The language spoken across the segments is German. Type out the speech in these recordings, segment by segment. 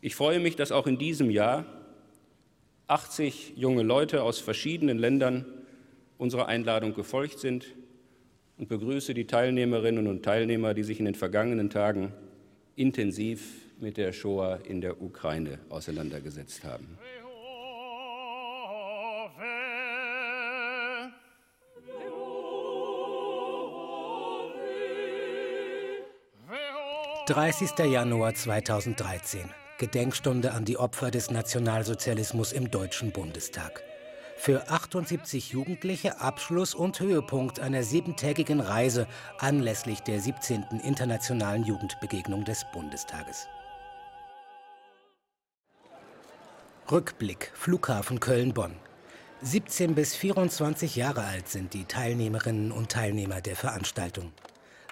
Ich freue mich, dass auch in diesem Jahr 80 junge Leute aus verschiedenen Ländern unserer Einladung gefolgt sind und begrüße die Teilnehmerinnen und Teilnehmer, die sich in den vergangenen Tagen intensiv mit der Shoah in der Ukraine auseinandergesetzt haben. 30. Januar 2013. Gedenkstunde an die Opfer des Nationalsozialismus im Deutschen Bundestag. Für 78 Jugendliche Abschluss und Höhepunkt einer siebentägigen Reise anlässlich der 17. Internationalen Jugendbegegnung des Bundestages. Rückblick Flughafen Köln-Bonn. 17 bis 24 Jahre alt sind die Teilnehmerinnen und Teilnehmer der Veranstaltung.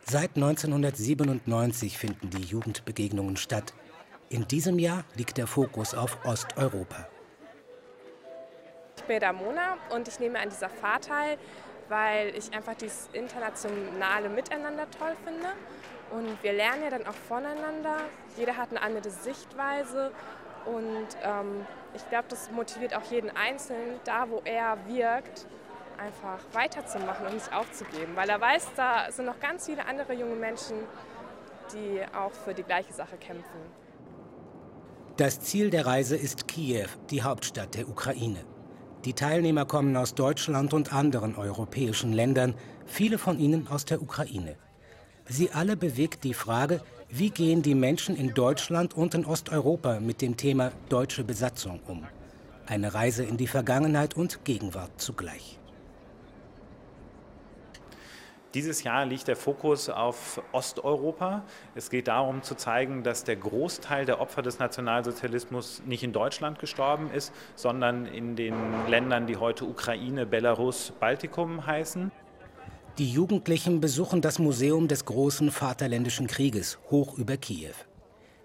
Seit 1997 finden die Jugendbegegnungen statt. In diesem Jahr liegt der Fokus auf Osteuropa. Ich bin Ramona und ich nehme an dieser Fahrt teil, weil ich einfach dieses internationale Miteinander toll finde. Und wir lernen ja dann auch voneinander. Jeder hat eine andere Sichtweise und ähm, ich glaube, das motiviert auch jeden Einzelnen, da wo er wirkt, einfach weiterzumachen und nicht aufzugeben, weil er weiß, da sind noch ganz viele andere junge Menschen, die auch für die gleiche Sache kämpfen. Das Ziel der Reise ist Kiew, die Hauptstadt der Ukraine. Die Teilnehmer kommen aus Deutschland und anderen europäischen Ländern, viele von ihnen aus der Ukraine. Sie alle bewegt die Frage, wie gehen die Menschen in Deutschland und in Osteuropa mit dem Thema deutsche Besatzung um? Eine Reise in die Vergangenheit und Gegenwart zugleich. Dieses Jahr liegt der Fokus auf Osteuropa. Es geht darum zu zeigen, dass der Großteil der Opfer des Nationalsozialismus nicht in Deutschland gestorben ist, sondern in den Ländern, die heute Ukraine, Belarus, Baltikum heißen. Die Jugendlichen besuchen das Museum des großen Vaterländischen Krieges hoch über Kiew.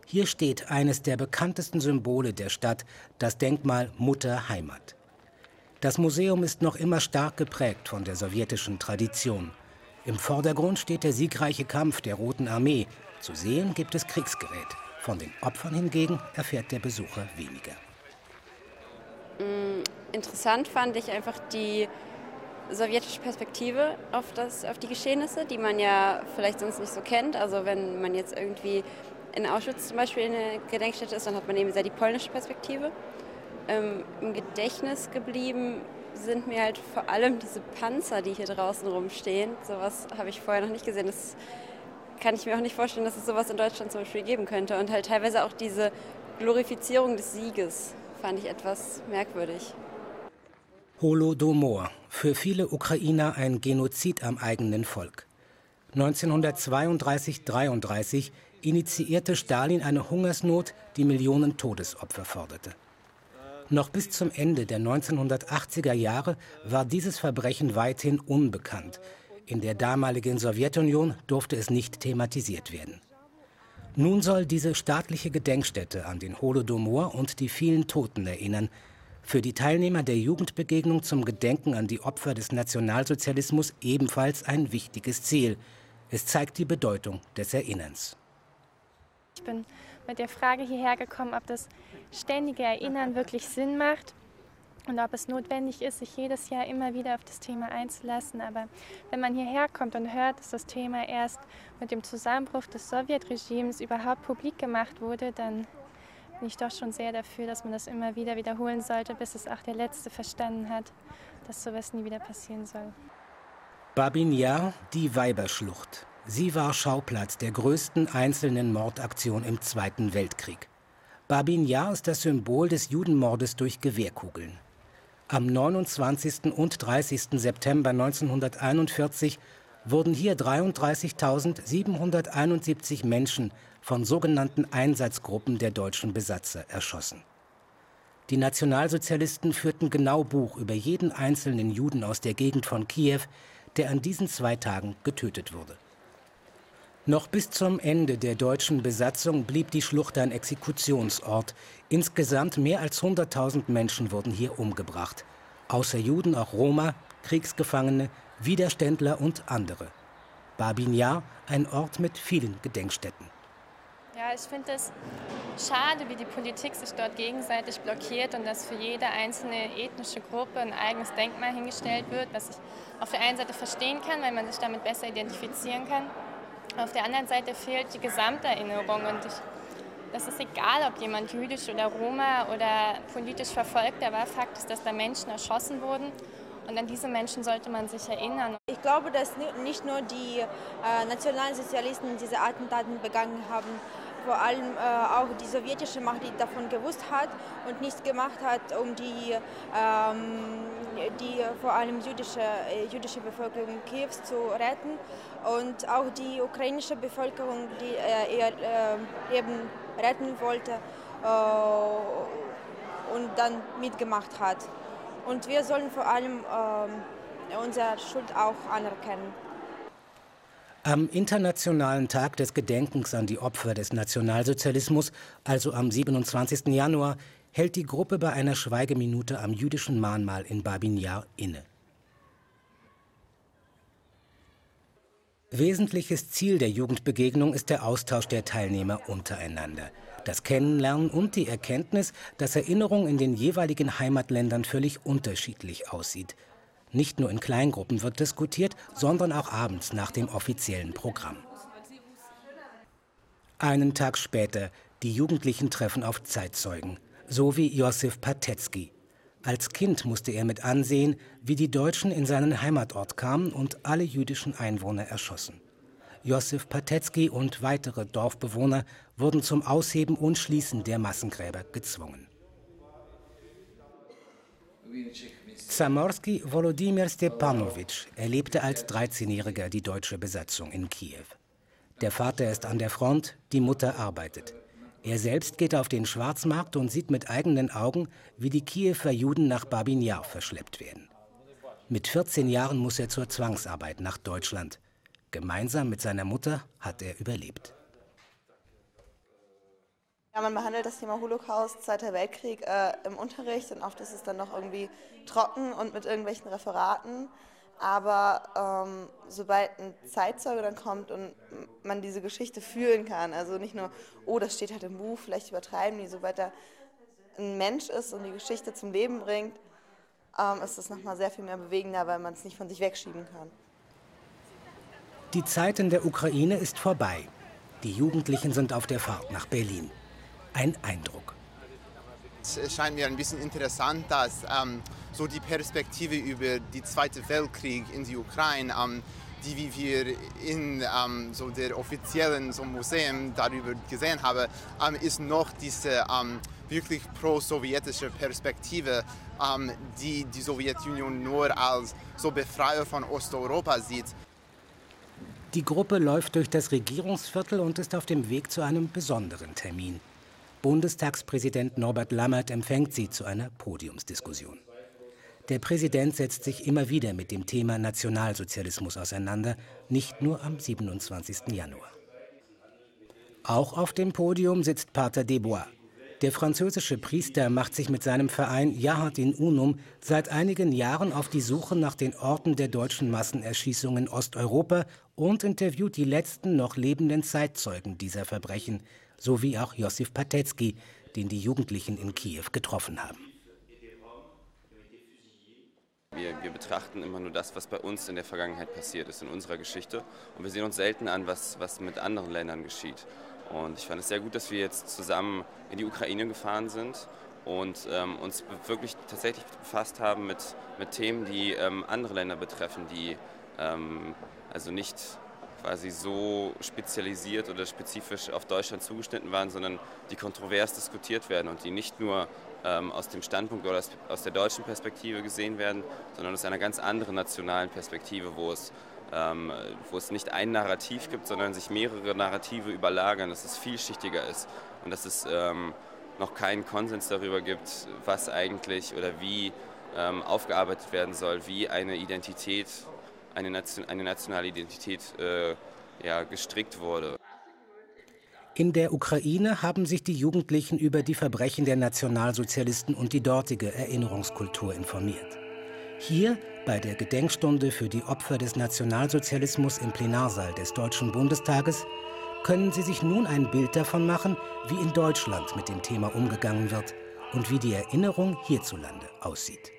Hier steht eines der bekanntesten Symbole der Stadt, das Denkmal Mutter Heimat. Das Museum ist noch immer stark geprägt von der sowjetischen Tradition. Im Vordergrund steht der siegreiche Kampf der Roten Armee. Zu sehen gibt es Kriegsgerät. Von den Opfern hingegen erfährt der Besucher weniger. Mm, interessant fand ich einfach die sowjetische Perspektive auf, das, auf die Geschehnisse, die man ja vielleicht sonst nicht so kennt. Also wenn man jetzt irgendwie in Auschwitz zum Beispiel in der Gedenkstätte ist, dann hat man eben sehr die polnische Perspektive. Ähm, Im Gedächtnis geblieben sind mir halt vor allem diese Panzer, die hier draußen rumstehen. Sowas habe ich vorher noch nicht gesehen. Das kann ich mir auch nicht vorstellen, dass es sowas in Deutschland zum Beispiel geben könnte. Und halt teilweise auch diese Glorifizierung des Sieges fand ich etwas merkwürdig. Holodomor, für viele Ukrainer ein Genozid am eigenen Volk. 1932-33 initiierte Stalin eine Hungersnot, die Millionen Todesopfer forderte. Noch bis zum Ende der 1980er Jahre war dieses Verbrechen weithin unbekannt. In der damaligen Sowjetunion durfte es nicht thematisiert werden. Nun soll diese staatliche Gedenkstätte an den Holodomor und die vielen Toten erinnern. Für die Teilnehmer der Jugendbegegnung zum Gedenken an die Opfer des Nationalsozialismus ebenfalls ein wichtiges Ziel. Es zeigt die Bedeutung des Erinnerns. Ich bin mit der Frage hierher gekommen, ob das ständige Erinnern wirklich Sinn macht und ob es notwendig ist, sich jedes Jahr immer wieder auf das Thema einzulassen. Aber wenn man hierher kommt und hört, dass das Thema erst mit dem Zusammenbruch des Sowjetregimes überhaupt publik gemacht wurde, dann bin ich doch schon sehr dafür, dass man das immer wieder wiederholen sollte, bis es auch der Letzte verstanden hat, dass sowas nie wieder passieren soll. Babin Yar, die Weiberschlucht. Sie war Schauplatz der größten einzelnen Mordaktion im Zweiten Weltkrieg. Babin Yar ist das Symbol des Judenmordes durch Gewehrkugeln. Am 29. und 30. September 1941 wurden hier 33.771 Menschen von sogenannten Einsatzgruppen der deutschen Besatzer erschossen. Die Nationalsozialisten führten genau Buch über jeden einzelnen Juden aus der Gegend von Kiew, der an diesen zwei Tagen getötet wurde. Noch bis zum Ende der deutschen Besatzung blieb die Schlucht ein Exekutionsort. Insgesamt mehr als 100.000 Menschen wurden hier umgebracht. Außer Juden auch Roma, Kriegsgefangene, Widerständler und andere. Babin Yar, ein Ort mit vielen Gedenkstätten. Ja, ich finde es schade, wie die Politik sich dort gegenseitig blockiert und dass für jede einzelne ethnische Gruppe ein eigenes Denkmal hingestellt wird, was ich auf der einen Seite verstehen kann, weil man sich damit besser identifizieren kann. Auf der anderen Seite fehlt die Gesamterinnerung und ich, das ist egal, ob jemand jüdisch oder Roma oder politisch verfolgt war. Fakt ist, dass da Menschen erschossen wurden und an diese Menschen sollte man sich erinnern. Ich glaube, dass nicht nur die äh, Nationalsozialisten diese Attentaten begangen haben, vor allem äh, auch die sowjetische Macht, die davon gewusst hat und nichts gemacht hat, um die, ähm, die vor allem jüdische, äh, jüdische Bevölkerung Kiews zu retten und auch die ukrainische Bevölkerung, die äh, ihr äh, Leben retten wollte äh, und dann mitgemacht hat. Und wir sollen vor allem äh, unsere Schuld auch anerkennen. Am Internationalen Tag des Gedenkens an die Opfer des Nationalsozialismus, also am 27. Januar, hält die Gruppe bei einer Schweigeminute am jüdischen Mahnmal in Babin Yar inne. Wesentliches Ziel der Jugendbegegnung ist der Austausch der Teilnehmer untereinander. Das Kennenlernen und die Erkenntnis, dass Erinnerung in den jeweiligen Heimatländern völlig unterschiedlich aussieht. Nicht nur in Kleingruppen wird diskutiert, sondern auch abends nach dem offiziellen Programm. Einen Tag später, die Jugendlichen treffen auf Zeitzeugen, so wie Josef Patetzky. Als Kind musste er mit ansehen, wie die Deutschen in seinen Heimatort kamen und alle jüdischen Einwohner erschossen. Josef Patetzky und weitere Dorfbewohner wurden zum Ausheben und Schließen der Massengräber gezwungen. Zamorski Volodymyr Stepanowitsch erlebte als 13-Jähriger die deutsche Besatzung in Kiew. Der Vater ist an der Front, die Mutter arbeitet. Er selbst geht auf den Schwarzmarkt und sieht mit eigenen Augen, wie die Kiewer Juden nach Babin Yar verschleppt werden. Mit 14 Jahren muss er zur Zwangsarbeit nach Deutschland. Gemeinsam mit seiner Mutter hat er überlebt. Man behandelt das Thema Holocaust, Zweiter Weltkrieg äh, im Unterricht und oft ist es dann noch irgendwie trocken und mit irgendwelchen Referaten. Aber ähm, sobald ein Zeitzeuge dann kommt und man diese Geschichte fühlen kann, also nicht nur, oh, das steht halt im Buch, vielleicht übertreiben die, sobald da ein Mensch ist und die Geschichte zum Leben bringt, ähm, ist das nochmal sehr viel mehr bewegender, weil man es nicht von sich wegschieben kann. Die Zeit in der Ukraine ist vorbei. Die Jugendlichen sind auf der Fahrt nach Berlin ein Eindruck. Es scheint mir ein bisschen interessant, dass ähm, so die Perspektive über den Zweiten Weltkrieg in die Ukraine, ähm, die wie wir in ähm, so der offiziellen so Museum darüber gesehen haben, ähm, ist noch diese ähm, wirklich pro-sowjetische Perspektive, ähm, die die Sowjetunion nur als so Befreier von Osteuropa sieht. Die Gruppe läuft durch das Regierungsviertel und ist auf dem Weg zu einem besonderen Termin. Bundestagspräsident Norbert Lammert empfängt sie zu einer Podiumsdiskussion. Der Präsident setzt sich immer wieder mit dem Thema Nationalsozialismus auseinander, nicht nur am 27. Januar. Auch auf dem Podium sitzt Pater Desbois. Der französische Priester macht sich mit seinem Verein Jahat in Unum seit einigen Jahren auf die Suche nach den Orten der deutschen Massenerschießungen in Osteuropa und interviewt die letzten noch lebenden Zeitzeugen dieser Verbrechen, sowie auch Josif Patetzky, den die Jugendlichen in Kiew getroffen haben. Wir, wir, betrachten immer nur das, was bei uns in der Vergangenheit passiert ist, in unserer Geschichte. Und wir sehen uns selten an, was, was mit anderen Ländern geschieht. Und ich fand es sehr gut, dass wir jetzt zusammen in die Ukraine gefahren sind und ähm, uns wirklich tatsächlich befasst haben mit, mit Themen, die ähm, andere Länder betreffen, die ähm, also nicht quasi so spezialisiert oder spezifisch auf Deutschland zugeschnitten waren, sondern die kontrovers diskutiert werden und die nicht nur ähm, aus dem Standpunkt oder aus der deutschen Perspektive gesehen werden, sondern aus einer ganz anderen nationalen Perspektive, wo es, ähm, wo es nicht ein Narrativ gibt, sondern sich mehrere Narrative überlagern, dass es vielschichtiger ist und dass es ähm, noch keinen Konsens darüber gibt, was eigentlich oder wie ähm, aufgearbeitet werden soll, wie eine Identität eine, Nation, eine nationale Identität äh, ja, gestrickt wurde. In der Ukraine haben sich die Jugendlichen über die Verbrechen der Nationalsozialisten und die dortige Erinnerungskultur informiert. Hier, bei der Gedenkstunde für die Opfer des Nationalsozialismus im Plenarsaal des Deutschen Bundestages, können Sie sich nun ein Bild davon machen, wie in Deutschland mit dem Thema umgegangen wird und wie die Erinnerung hierzulande aussieht.